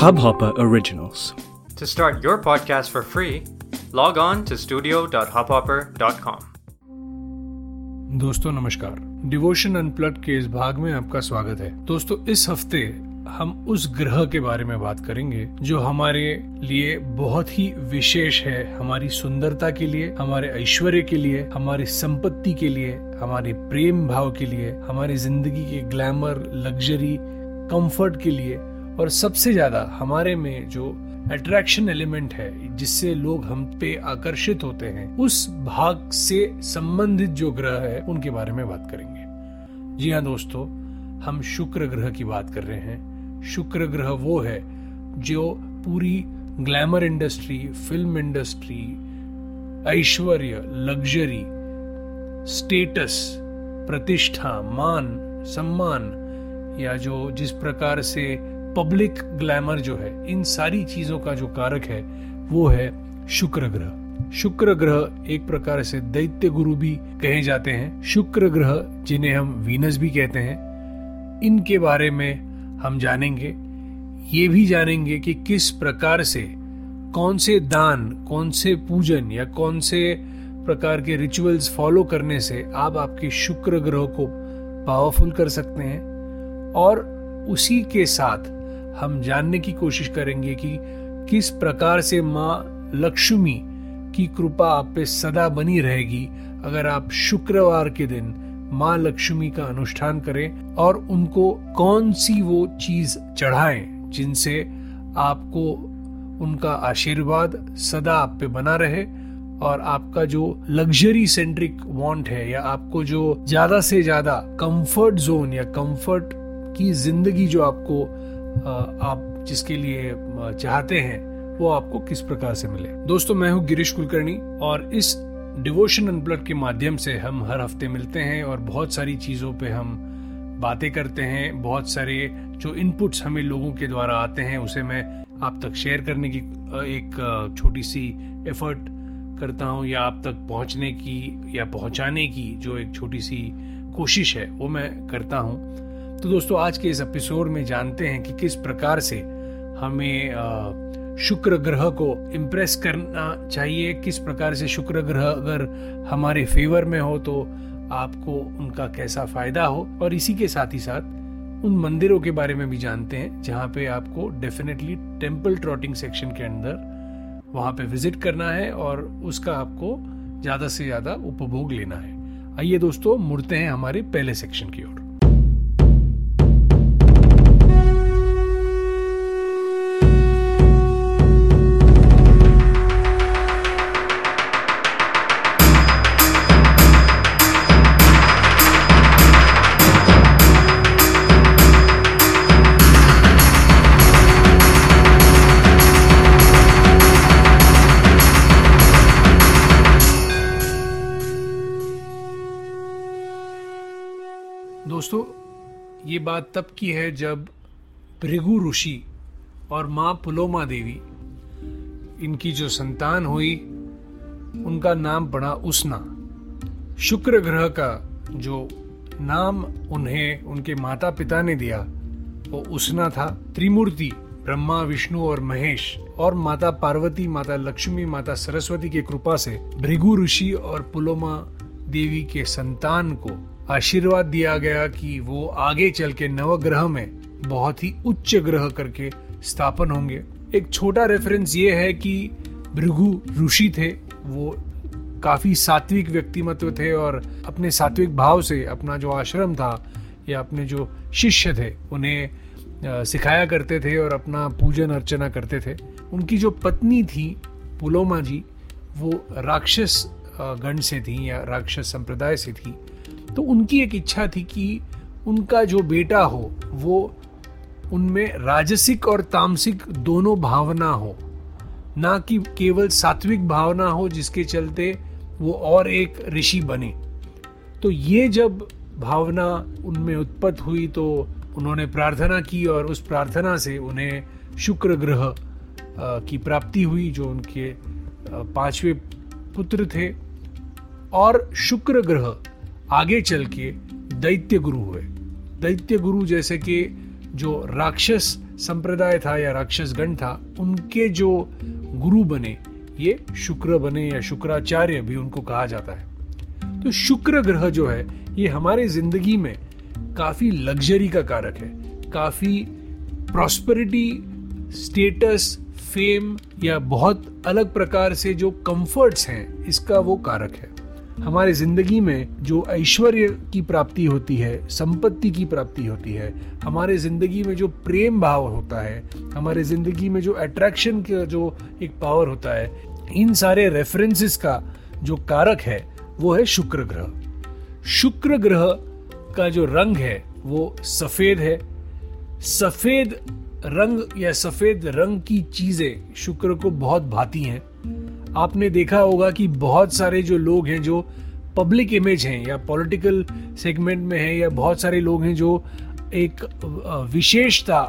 Hubhopper Originals. To start your podcast for free, log on to studio.hubhopper.com. दोस्तों नमस्कार devotion unplug के इस भाग में आपका स्वागत है दोस्तों इस हफ़्ते हम उस ग्रह के बारे में बात करेंगे, जो हमारे लिए बहुत ही विशेष है, हमारी सुंदरता के लिए, हमारे ऐश्वर्य के लिए, हमारी संपत्ति के लिए, हमारे प्रेम भाव के लिए, हमारी ज़िंदगी के ग्लैमर, लग्जरी, कंफर्ट के लिए, और सबसे ज़्यादा हमारे में जो अट्रैक्शन एलिमेंट है, जिससे लोग हम पे आकर्षित होते हैं, उस भाग से संबंधित जो ग्रह है, उनके बारे में बात करेंगे। जी हाँ दोस्तों, हम शुक्र ग्रह की बात कर रहे हैं। शुक्र ग्रह वो है जो पूरी ग्लैमर इंडस्ट्री, फ़िल्म इंडस्ट्री, ऐश्वर्य, लग्जरी, स्टेटस, प्रतिष्ठा, मान, सम्मान, या जो जिस प्रकार से पब्लिक ग्लैमर जो है, इन सारी चीज़ों का जो कारक है, वो है शुक्र ग्रह शुक्र ग्रह एक प्रकार से दैत्य गुरु भी कहे जाते हैं। शुक्र ग्रह जिन्हें हम वीनस भी कहते हैं, इनके बारे में हम जानेंगे, ये भी जानेंगे कि किस प्रकार से कौन से दान, कौन से पूजन या कौन से प्रकार के रिचुअल्स फॉलो करने से आप आपके शुक्र ग्रह को पावरफुल कर सकते हैं। और उसी के साथ हम जानने की कोशिश करेंगे कि किस प्रकार से माँ लक्ष्मी की कृपा आप पे सदा बनी रहेगी। अगर आप शुक्रवार के दिन माँ लक्ष्मी का अनुष्ठान करें और उनको कौन सी वो चीज़ चढ़ाएँ जिनसे आपको उनका आशीर्वाद सदा आप पे बना रहे और आपका जो लग्जरी सेंट्रिक वांट है या आपको जो ज़्यादा से ज़्यादा कंफर्ट जोन या कंफर्ट की ज़िंदगी जो आपको आप जिसके लिए चाहते हैं, वो आपको किस प्रकार से मिले। दोस्तों, मैं हूँ गिरीश कुलकर्णी और इस डिवोशन अनप्लग के माध्यम से हम हर हफ़्ते मिलते हैं और बहुत सारी चीज़ों पे हम बातें करते हैं। बहुत सारे जो इनपुट्स हमें लोगों के द्वारा आते हैं, उसे मैं आप तक शेयर करने की एक छोटी सी एफर्ट करता हूँ या आप तक पहुँचने की या पहुँचाने की जो एक छोटी सी कोशिश है, वो मैं करता हूँ। तो दोस्तों, आज के इस एपिसोड में जानते हैं कि किस प्रकार से हमें शुक्र ग्रह को इम्प्रेस करना चाहिए। किस प्रकार से शुक्र ग्रह अगर हमारे फेवर में हो तो आपको उनका कैसा फ़ायदा हो? और इसी के साथ ही साथ उन मंदिरों के बारे में भी जानते हैं, जहाँ पे आपको डेफिनेटली टेंपल ट्रॉटिंग सेक्शन के अंदर वहाँ पे विज़िट करना है और उसका आपको ज़्यादा से ज़्यादा उपभोग लेना है। आइए दोस्तों, मुड़ते हैं हमारे पहले सेक्शन की ओर। ये बात तब की है जब भृगु ऋषि और माँ पुलोमा देवी, इनकी जो संतान हुई, उनका नाम पड़ा उसना। शुक्र ग्रह का जो नाम उन्हें उनके माता पिता ने दिया, वो उसना था। त्रिमूर्ति, ब्रह्मा, विष्णु और महेश और माता पार्वती, माता लक्ष्मी, माता सरस्वती की कृपा से भृगु ऋषि और पुलोमा देवी के संतान को आशीर्वाद दिया गया कि वो आगे चल के नवग्रह में बहुत ही उच्च ग्रह करके स्थापन होंगे। एक छोटा रेफरेंस ये है कि भृगु ऋषि थे, वो काफ़ी सात्विक व्यक्तिमत्व थे और अपने सात्विक भाव से अपना जो आश्रम था या अपने जो शिष्य थे, उन्हें सिखाया करते थे और अपना पूजन अर्चना करते थे। उनकी जो पत्नी थी, पुलोमा जी, वो राक्षस गण से थी या राक्षस संप्रदाय से थी। तो उनकी एक इच्छा थी कि उनका जो बेटा हो, वो उनमें राजसिक और तामसिक दोनों भावना हो। ना कि केवल सात्विक भावना हो, जिसके चलते वो और एक ऋषि बने। तो ये जब भावना उनमें उत्पत्त हुई तो उन्होंने प्रार्थना की और उस प्रार्थना से उन्हें शुक्र ग्रह की प्राप्ति हुई, जो उनके पांचवे पुत्र थे। और शुक्र ग्रह आगे चल के दैत्य गुरु हुए। दैत्य गुरु जैसे कि जो राक्षस संप्रदाय था या राक्षस गण था, उनके जो गुरु बने, ये शुक्र बने या शुक्राचार्य भी उनको कहा जाता है। तो शुक्र ग्रह जो है, ये हमारे ज़िंदगी में काफ़ी लग्जरी का कारक है। काफ़ी प्रॉस्पेरिटी स्टेटस फेम या बहुत अलग प्रकार से जो कंफर्ट्स हैं, इसका वो कारक है। हमारे ज़िंदगी में जो ऐश्वर्य की प्राप्ति होती है, संपत्ति की प्राप्ति होती है, हमारे ज़िंदगी में जो प्रेम भाव होता है, हमारे ज़िंदगी में जो अट्रैक्शन का जो एक पावर होता है, इन सारे रेफरेंसेस का जो कारक है, वो है शुक्र ग्रह। शुक्र ग्रह का जो रंग है, वो सफ़ेद है। सफ़ेद रंग या सफ़ेद रंग की चीज़ें शुक्र को बहुत भाती हैं। आपने देखा होगा कि बहुत सारे जो लोग हैं जो पब्लिक इमेज हैं या पॉलिटिकल सेगमेंट में हैं या बहुत सारे लोग हैं जो एक विशेषता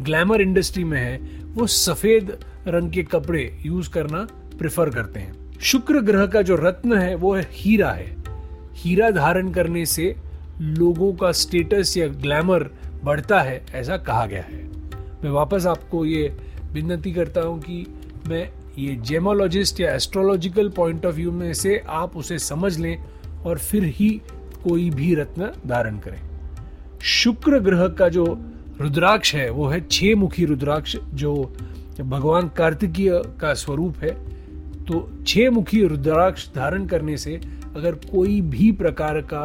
ग्लैमर इंडस्ट्री में है, वो सफ़ेद रंग के कपड़े यूज़ करना प्रेफर करते हैं। शुक्र ग्रह का जो रत्न है, वो है हीरा है। हीरा धारण करने से लोगों का स्टेटस या ग्लैमर बढ़ता है, ऐसा कहा गया है। मैं वापस आपको ये विनती करता हूँ कि मैं ये जेमोलॉजिस्ट या एस्ट्रोलॉजिकल पॉइंट ऑफ़ व्यू में से आप उसे समझ लें और फिर ही कोई भी रत्न धारण करें। शुक्र ग्रह का जो रुद्राक्ष है, वो है छह मुखी रुद्राक्ष, जो भगवान कार्तिकीय का स्वरूप है। तो छह मुखी रुद्राक्ष धारण करने से अगर कोई भी प्रकार का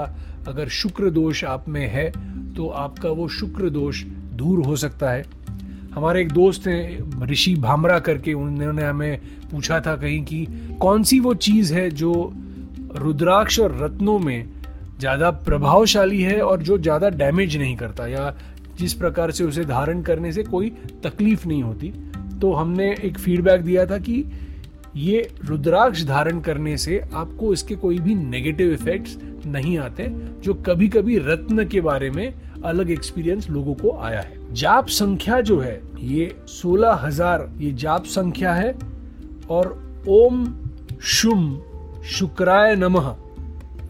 अगर शुक्र दोष आप में है तो आपका वो शुक्र दोष दूर हो सकता है। हमारे एक दोस्त हैं, ऋषि भामरा करके, उन्होंने हमें पूछा था कहीं कि कौन सी वो चीज़ है जो रुद्राक्ष और रत्नों में ज़्यादा प्रभावशाली है और जो ज़्यादा डैमेज नहीं करता, या जिस प्रकार से उसे धारण करने से कोई तकलीफ़ नहीं होती? तो हमने एक फीडबैक दिया था कि ये रुद्राक्ष धारण करने से आपको इसके कोई भी नेगेटिव इफेक्ट्स नहीं आते, जो कभी कभी रत्न के बारे में अलग एक्सपीरियंस लोगों को आया है। जाप संख्या जो है ये सोलह हज़ार ये जाप संख्या है और ओम शुम शुक्राय नमः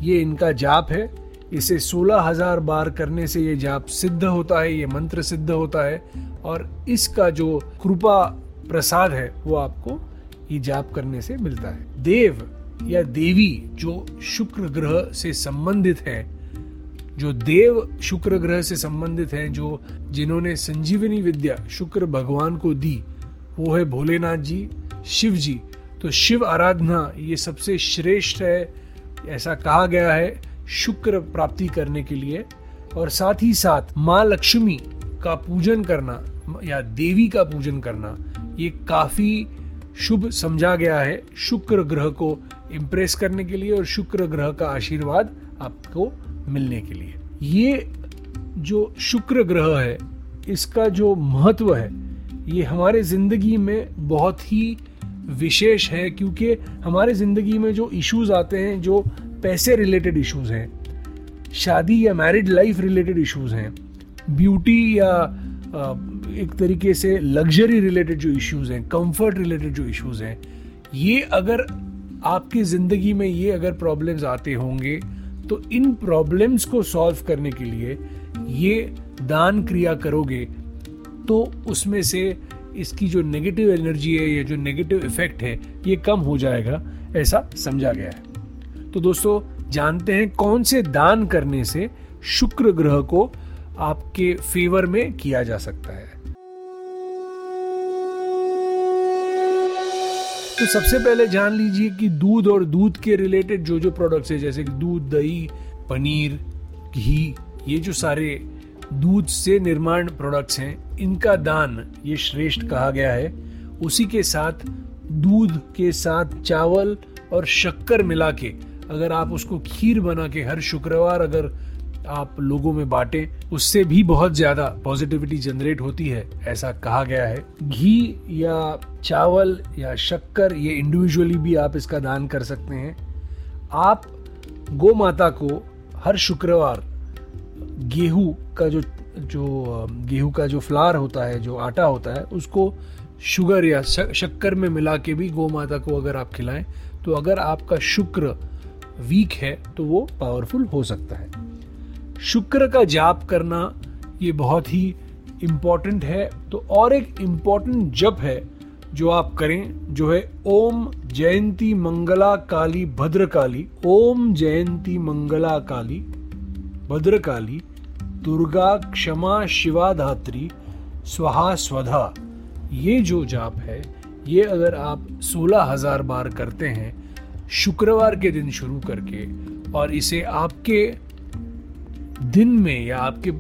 ये इनका जाप है। इसे सोलह हज़ार बार करने से ये जाप सिद्ध होता है, ये मंत्र सिद्ध होता है और इसका जो कृपा प्रसाद है, वो आपको ये जाप करने से मिलता है। देव या देवी जो शुक्र ग्रह से संबंधित है जो देव शुक्र ग्रह से संबंधित हैं, जो जिन्होंने संजीवनी विद्या शुक्र भगवान को दी, वो है भोलेनाथ जी, शिव जी। तो शिव आराधना ये सबसे श्रेष्ठ है, ऐसा कहा गया है, शुक्र प्राप्ति करने के लिए। और साथ ही साथ माँ लक्ष्मी का पूजन करना, या देवी का पूजन करना, ये काफ़ी शुभ समझा गया है शुक्र ग्रह को इम्प्रेस करने के लिए। और शुक्र ग्रह का आशीर्वाद आपको मिलने के लिए। ये जो शुक्र ग्रह है, इसका जो महत्व है, ये हमारे ज़िंदगी में बहुत ही विशेष है क्योंकि हमारे ज़िंदगी में जो इश्यूज़ आते हैं, जो पैसे रिलेटेड इश्यूज़ हैं, शादी या मैरिड लाइफ रिलेटेड इश्यूज़ हैं ब्यूटी या एक तरीके से लग्जरी रिलेटेड जो इश्यूज़ हैं कंफर्ट रिलेटेड जो इश्यूज़ हैं, ये अगर आपकी ज़िंदगी में ये अगर प्रॉब्लम्स आते होंगे तो इन प्रॉब्लम्स को सॉल्व करने के लिए ये दान क्रिया करोगे तो उसमें से इसकी जो नेगेटिव एनर्जी है, या जो नेगेटिव इफ़ेक्ट है, ये कम हो जाएगा, ऐसा समझा गया है। तो दोस्तों, जानते हैं कौन से दान करने से शुक्र ग्रह को आपके फेवर में किया जा सकता है। तो सबसे पहले जान लीजिए कि दूध और दूध के रिलेटेड जो जो प्रोडक्ट्स है, जैसे कि दूध, दही, पनीर, घी, ये जो सारे दूध से निर्माण प्रोडक्ट्स हैं, इनका दान ये श्रेष्ठ कहा गया है। उसी के साथ दूध के साथ चावल और शक्कर मिला के, अगर आप उसको खीर बना के, हर शुक्रवार अगर आप लोगों में बांटे, उससे भी बहुत ज़्यादा पॉजिटिविटी जनरेट होती है, ऐसा कहा गया है। घी या चावल या शक्कर, ये इंडिविजुअली भी आप इसका दान कर सकते हैं। आप गो माता को हर शुक्रवार गेहूँ का जो जो, गेहूँ का जो फ्लार होता है, जो आटा होता है, उसको शुगर या शक्कर में मिला के भी गौ माता को अगर आप खिलाएँ तो अगर आपका शुक्र वीक है तो वो पावरफुल हो सकता है। शुक्र का जाप करना ये बहुत ही इंपॉर्टेंट है। तो और एक इंपॉर्टेंट जप है जो आप करें, जो है ओम जयंती मंगला काली भद्रकाली। ओम जयंती मंगला काली भद्रकाली दुर्गा क्षमा शिवा धात्री स्वहा स्वधा। ये जो जाप है, ये अगर आप सोलह हज़ार बार करते हैं, शुक्रवार के दिन शुरू करके और इसे आपके दिन में या आपके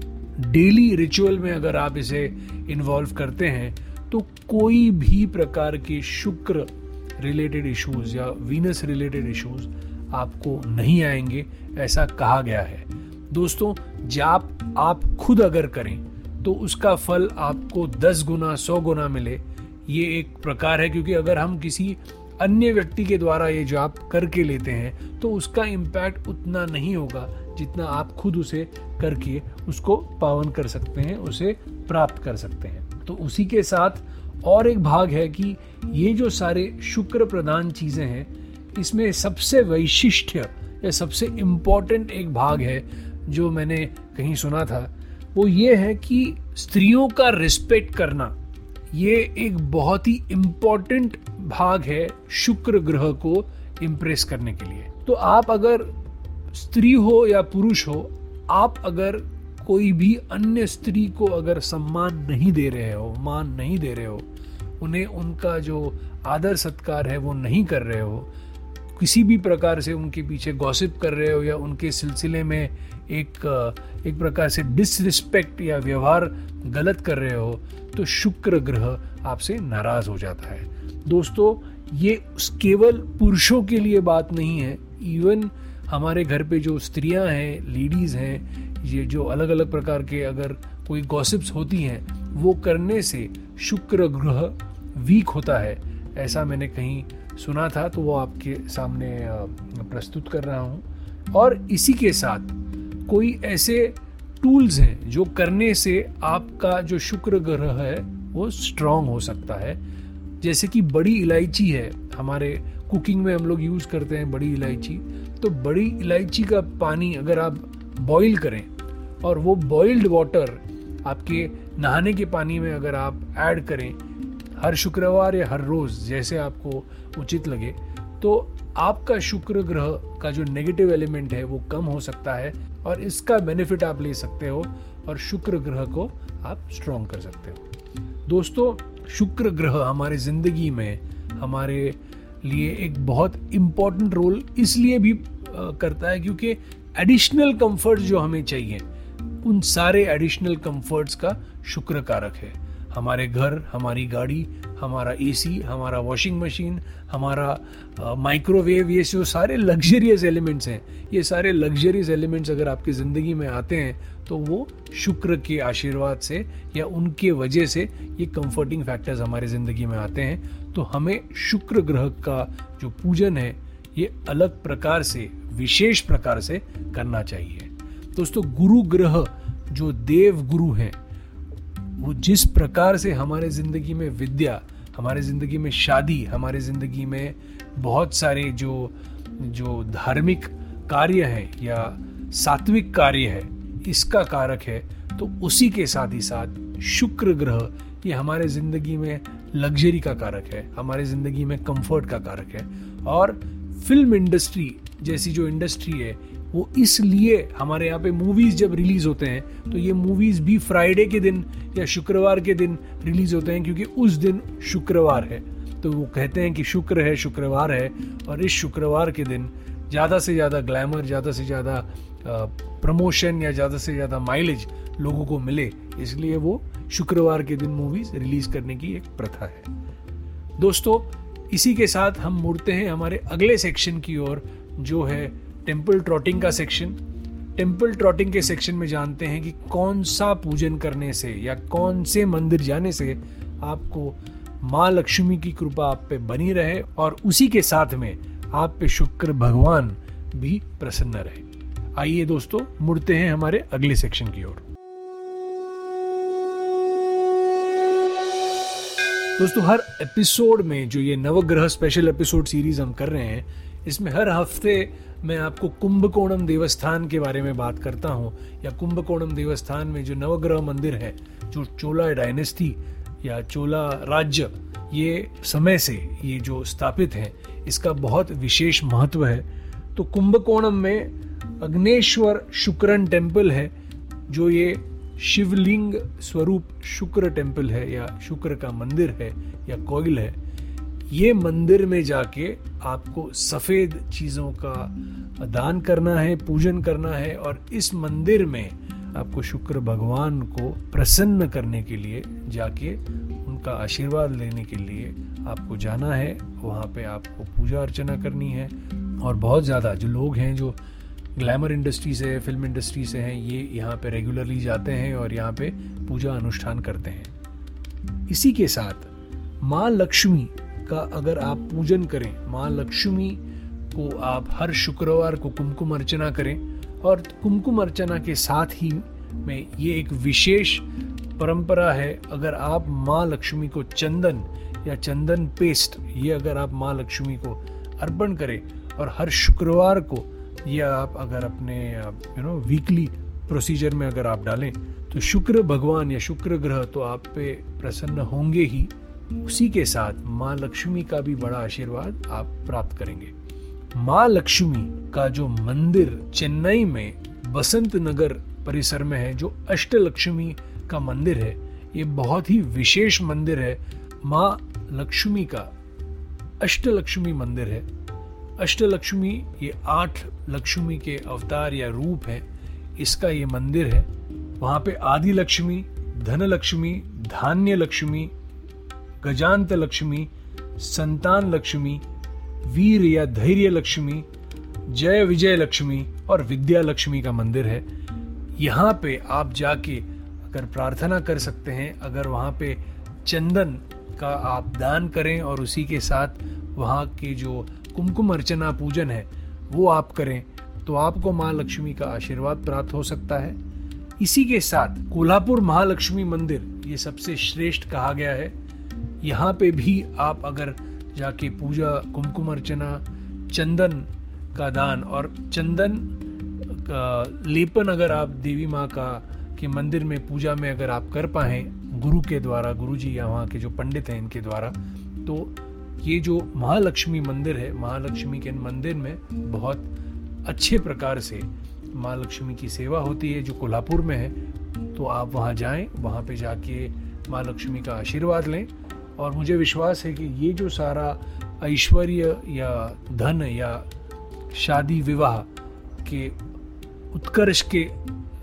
डेली रिचुअल में अगर आप इसे इन्वॉल्व करते हैं तो कोई भी प्रकार के शुक्र रिलेटेड इश्यूज़ या वीनस रिलेटेड इश्यूज़ आपको नहीं आएँगे, ऐसा कहा गया है। दोस्तों, जाप आप खुद अगर करें तो उसका फल आपको दस गुना, सौ गुना मिले, ये एक प्रकार है, क्योंकि अगर हम किसी अन्य व्यक्ति के द्वारा ये जाप करके लेते हैं तो उसका इम्पैक्ट उतना नहीं होगा जितना आप खुद उसे करके उसको पावन कर सकते हैं, उसे प्राप्त कर सकते हैं। तो उसी के साथ और एक भाग है कि ये जो सारे शुक्र प्रधान चीज़ें हैं, इसमें सबसे वैशिष्ट्य या सबसे इंपॉर्टेंट एक भाग है, जो मैंने कहीं सुना था, वो ये है कि स्त्रियों का रिस्पेक्ट करना, ये एक बहुत ही इंपॉर्टेंट भाग है शुक्र ग्रह को इम्प्रेस करने के लिए। तो आप अगर स्त्री हो या पुरुष हो, आप अगर कोई भी अन्य स्त्री को अगर सम्मान नहीं दे रहे हो, मान नहीं दे रहे हो, उन्हें उनका जो आदर सत्कार है वो नहीं कर रहे हो, किसी भी प्रकार से उनके पीछे गॉसिप कर रहे हो या उनके सिलसिले में एक एक प्रकार से डिसरिस्पेक्ट या व्यवहार गलत कर रहे हो तो शुक्र ग्रह आपसे नाराज़ हो जाता है। दोस्तों, ये केवल पुरुषों के लिए बात नहीं है। इवन हमारे घर पे जो स्त्रियाँ हैं लेडीज़ हैं, ये जो अलग अलग प्रकार के अगर कोई गॉसिप्स होती हैं, वो करने से शुक्र ग्रह वीक होता है। ऐसा मैंने कहीं सुना था तो वो आपके सामने प्रस्तुत कर रहा हूँ। और इसी के साथ कोई ऐसे टूल्स हैं, जो करने से आपका जो शुक्र ग्रह है, वो स्ट्रांग हो सकता है। जैसे कि बड़ी इलायची है, हमारे कुकिंग में हम लोग यूज़ करते हैं बड़ी इलायची। तो बड़ी इलायची का पानी अगर आप बॉईल करें और वो बॉइल्ड वाटर आपके नहाने के पानी में अगर आप ऐड करें, हर शुक्रवार या हर रोज़ जैसे आपको उचित लगे तो आपका शुक्र ग्रह का जो नेगेटिव एलिमेंट है वो कम हो सकता है और इसका बेनिफिट आप ले सकते हो और शुक्र ग्रह को आप स्ट्रॉन्ग कर सकते हो। दोस्तों शुक्र ग्रह हमारे ज़िंदगी में हमारे लिए एक बहुत इंपॉर्टेंट रोल इसलिए भी करता है क्योंकि एडिशनल कंफर्ट जो हमें चाहिए, उन सारे एडिशनल कंफर्ट्स का शुक्र कारक है। हमारे घर, हमारी गाड़ी, हमारा एसी हमारा वॉशिंग मशीन हमारा माइक्रोवेव ये जो सारे लग्जरियस एलिमेंट्स हैं, ये सारे लग्जरियस एलिमेंट्स अगर आपकी ज़िंदगी में आते हैं तो वो शुक्र के आशीर्वाद से या उनके वजह से ये कंफर्टिंग फैक्टर्स हमारे ज़िंदगी में आते हैं। तो हमें शुक्र ग्रह का जो पूजन है, ये अलग प्रकार से, विशेष प्रकार से करना चाहिए। दोस्तों, गुरु ग्रह जो देव गुरु हैं वो जिस प्रकार से हमारे ज़िंदगी में विद्या, हमारे ज़िंदगी में शादी, हमारे ज़िंदगी में बहुत सारे जो जो धार्मिक कार्य हैं या सात्विक कार्य है, इसका कारक है तो उसी के साथ ही साथ शुक्र ग्रह ये हमारे ज़िंदगी में लग्जरी का कारक है, हमारे ज़िंदगी में कंफर्ट का कारक है। और फ़िल्म इंडस्ट्री जैसी जो इंडस्ट्री है वो इसलिए हमारे यहाँ पे मूवीज़ जब रिलीज़ होते हैं तो ये मूवीज़ भी फ्राइडे के दिन या शुक्रवार के दिन रिलीज़ होते हैं, क्योंकि उस दिन शुक्रवार है। तो वो कहते हैं कि शुक्र है, शुक्रवार है, और इस शुक्रवार के दिन ज़्यादा से ज़्यादा ग्लैमर ज़्यादा से ज़्यादा प्रमोशन या ज़्यादा से ज़्यादा माइलेज लोगों को मिले। इसलिए वो शुक्रवार के दिन मूवीज़ रिलीज़ करने की एक प्रथा है। दोस्तों, इसी के साथ हम मुड़ते हैं हमारे अगले सेक्शन की ओर, जो है टेंपल ट्रॉटिंग का सेक्शन टेंपल ट्रॉटिंग के सेक्शन में जानते हैं कि कौन सा पूजन करने से या कौन से मंदिर जाने से आपको माँ लक्ष्मी की कृपा आप पे बनी रहे और उसी के साथ में आप पे शुक्र भगवान भी प्रसन्न रहे। आइए दोस्तों, मुड़ते हैं हमारे अगले सेक्शन की ओर। दोस्तों, हर एपिसोड में जो ये नवग्रह स्पेशल एपिसोड सीरीज़ हम कर रहे हैं, इसमें हर हफ़्ते मैं आपको कुंभकोणम देवस्थान के बारे में बात करता हूँ, या कुंभकोणम देवस्थान में जो नवग्रह मंदिर है, जो चोला डायनेस्टी, या चोला राज्य, ये समय से ये जो स्थापित है, इसका बहुत विशेष महत्व है। तो कुंभकोणम में अग्नेश्वर शुक्रन टेंपल है, जो ये शिवलिंग स्वरूप शुक्र टेंपल है, या शुक्र का मंदिर है, या कोयल है। ये मंदिर में जाके आपको सफ़ेद चीज़ों का दान करना है, पूजन करना है और इस मंदिर में आपको शुक्र भगवान को प्रसन्न करने के लिए जाके उनका आशीर्वाद लेने के लिए आपको जाना है। वहाँ पे आपको पूजा अर्चना करनी है और बहुत ज़्यादा जो लोग हैं जो ग्लैमर इंडस्ट्री से फ़िल्म इंडस्ट्री से हैं, ये यहाँ पे रेगुलरली जाते हैं और यहाँ पे पूजा अनुष्ठान करते हैं। इसी के साथ माँ लक्ष्मी का अगर आप पूजन करें, माँ लक्ष्मी को आप हर शुक्रवार को कुमकुम अर्चना करें और कुमकुम अर्चना के साथ ही में ये एक विशेष परंपरा है, अगर आप माँ लक्ष्मी को चंदन या चंदन पेस्ट, ये अगर आप माँ लक्ष्मी को अर्पण करें और हर शुक्रवार को ये आप अगर अपने यू नो वीकली प्रोसीजर में अगर आप डालें तो शुक्र भगवान या शुक्र ग्रह तो आप पे प्रसन्न होंगे ही। उसी के साथ माँ लक्ष्मी का भी बड़ा आशीर्वाद आप प्राप्त करेंगे। माँ लक्ष्मी का जो मंदिर चेन्नई में बसंत नगर परिसर में है, जो अष्टलक्ष्मी का मंदिर है, ये बहुत ही विशेष मंदिर है। माँ लक्ष्मी का अष्टलक्ष्मी मंदिर है। अष्टलक्ष्मी ये आठ लक्ष्मी के अवतार या रूप है। इसका ये मंदिर है। वहाँ पे आदि लक्ष्मी धन लक्ष्मी धान्य लक्ष्मी गजांत लक्ष्मी, संतान लक्ष्मी, वीर या धैर्य लक्ष्मी, जय विजय लक्ष्मी और विद्या लक्ष्मी का मंदिर है। यहाँ पे आप जाके अगर प्रार्थना कर सकते हैं, अगर वहाँ पे चंदन का आप दान करें और उसी के साथ वहाँ के जो कुमकुम अर्चना पूजन है, वो आप करें तो आपको माँ लक्ष्मी का आशीर्वाद प्राप्त हो सकता है। इसी के साथ कोल्हापुर महालक्ष्मी मंदिर, ये सबसे श्रेष्ठ कहा गया है। यहाँ पे भी आप अगर जाके पूजा, कुमकुम अर्चना, चंदन का दान और चंदन का लेपन अगर आप देवी माँ का, के मंदिर में, पूजा में अगर आप कर पाए गुरु के द्वारा गुरु जी या वहाँ के जो पंडित हैं इनके द्वारा तो ये जो महालक्ष्मी मंदिर है, महालक्ष्मी के मंदिर में बहुत अच्छे प्रकार से माँ लक्ष्मी की सेवा होती है, जो कोल्हापुर में है तो आप वहाँ जाएँ, वहाँ पे जाके माँ लक्ष्मी का आशीर्वाद लें और मुझे विश्वास है कि ये जो सारा ऐश्वर्य या धन या शादी विवाह के उत्कर्ष के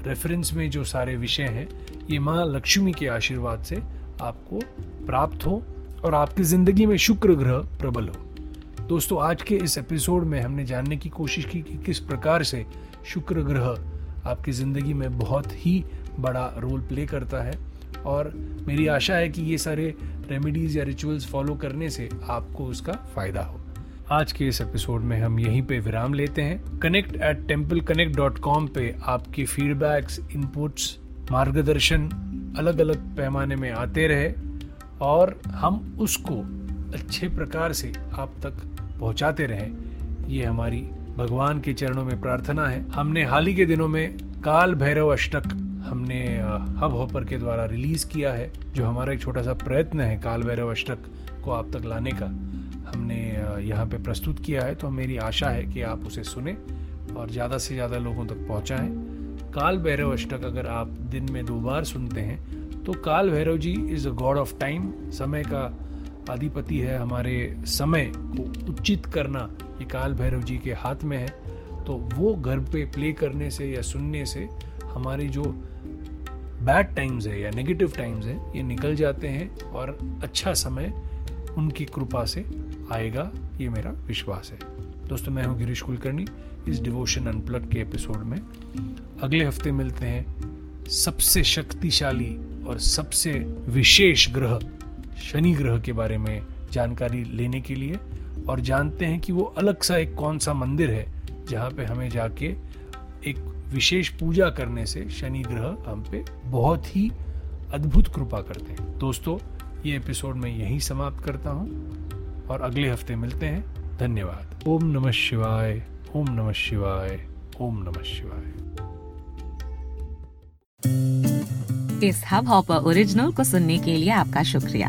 रेफरेंस में जो सारे विषय हैं, ये माँ लक्ष्मी के आशीर्वाद से आपको प्राप्त हो और आपकी ज़िंदगी में शुक्र ग्रह प्रबल हो। दोस्तों, आज के इस एपिसोड में हमने जानने की कोशिश की कि किस प्रकार से शुक्र ग्रह आपकी ज़िंदगी में बहुत ही बड़ा रोल प्ले करता है। और मेरी आशा है कि ये सारे रेमेडीज या रिचुअल्स फॉलो करने से आपको उसका फ़ायदा हो। आज के इस एपिसोड में हम यहीं पे विराम लेते हैं। Connect at temple connect dot com पे आपकी फीडबैक्स इनपुट्स मार्गदर्शन अलग अलग पैमाने में आते रहे और हम उसको अच्छे प्रकार से आप तक पहुंचाते रहें। ये हमारी भगवान के चरणों में प्रार्थना है। हमने हाल ही के दिनों में काल भैरव अष्टक हमने हब हॉपर के द्वारा रिलीज़ किया है, जो हमारा एक छोटा सा प्रयत्न है काल भैरव अष्टक को आप तक लाने का। हमने यहाँ पे प्रस्तुत किया है तो मेरी आशा है कि आप उसे सुने और ज़्यादा से ज़्यादा लोगों तक पहुँचाएँ। काल भैरव अष्टक अगर आप दिन में दो बार सुनते हैं तो Kaal Bhairav ji is a god of time समय का अधिपति है हमारे समय को उचित करना, ये काल भैरव जी के हाथ में है। तो वो घर पे प्ले करने से या सुनने से हमारे जो बैड टाइम्स है या नेगेटिव टाइम्स है, ये निकल जाते हैं और अच्छा समय उनकी कृपा से आएगा, ये मेरा विश्वास है। दोस्तों, मैं हूँ गिरीश कुलकर्णी इस डिवोशन अनप्लग के एपिसोड में। अगले हफ़्ते मिलते हैं सबसे शक्तिशाली और सबसे विशेष ग्रह, शनि ग्रह के बारे में जानकारी लेने के लिए और जानते हैं कि वो अलग सा एक कौन सा मंदिर है जहाँ पे हमें जाके एक विशेष पूजा करने से शनि ग्रह हम पे बहुत ही अद्भुत कृपा करते हैं। दोस्तों, ये एपिसोड मैं यहीं समाप्त करता हूँ और अगले हफ़्ते मिलते हैं। धन्यवाद। ओम नमः शिवाय। ओम नमः शिवाय। ओम नमः शिवाय। इस हब हॉपर ओरिजिनल को सुनने के लिए आपका शुक्रिया।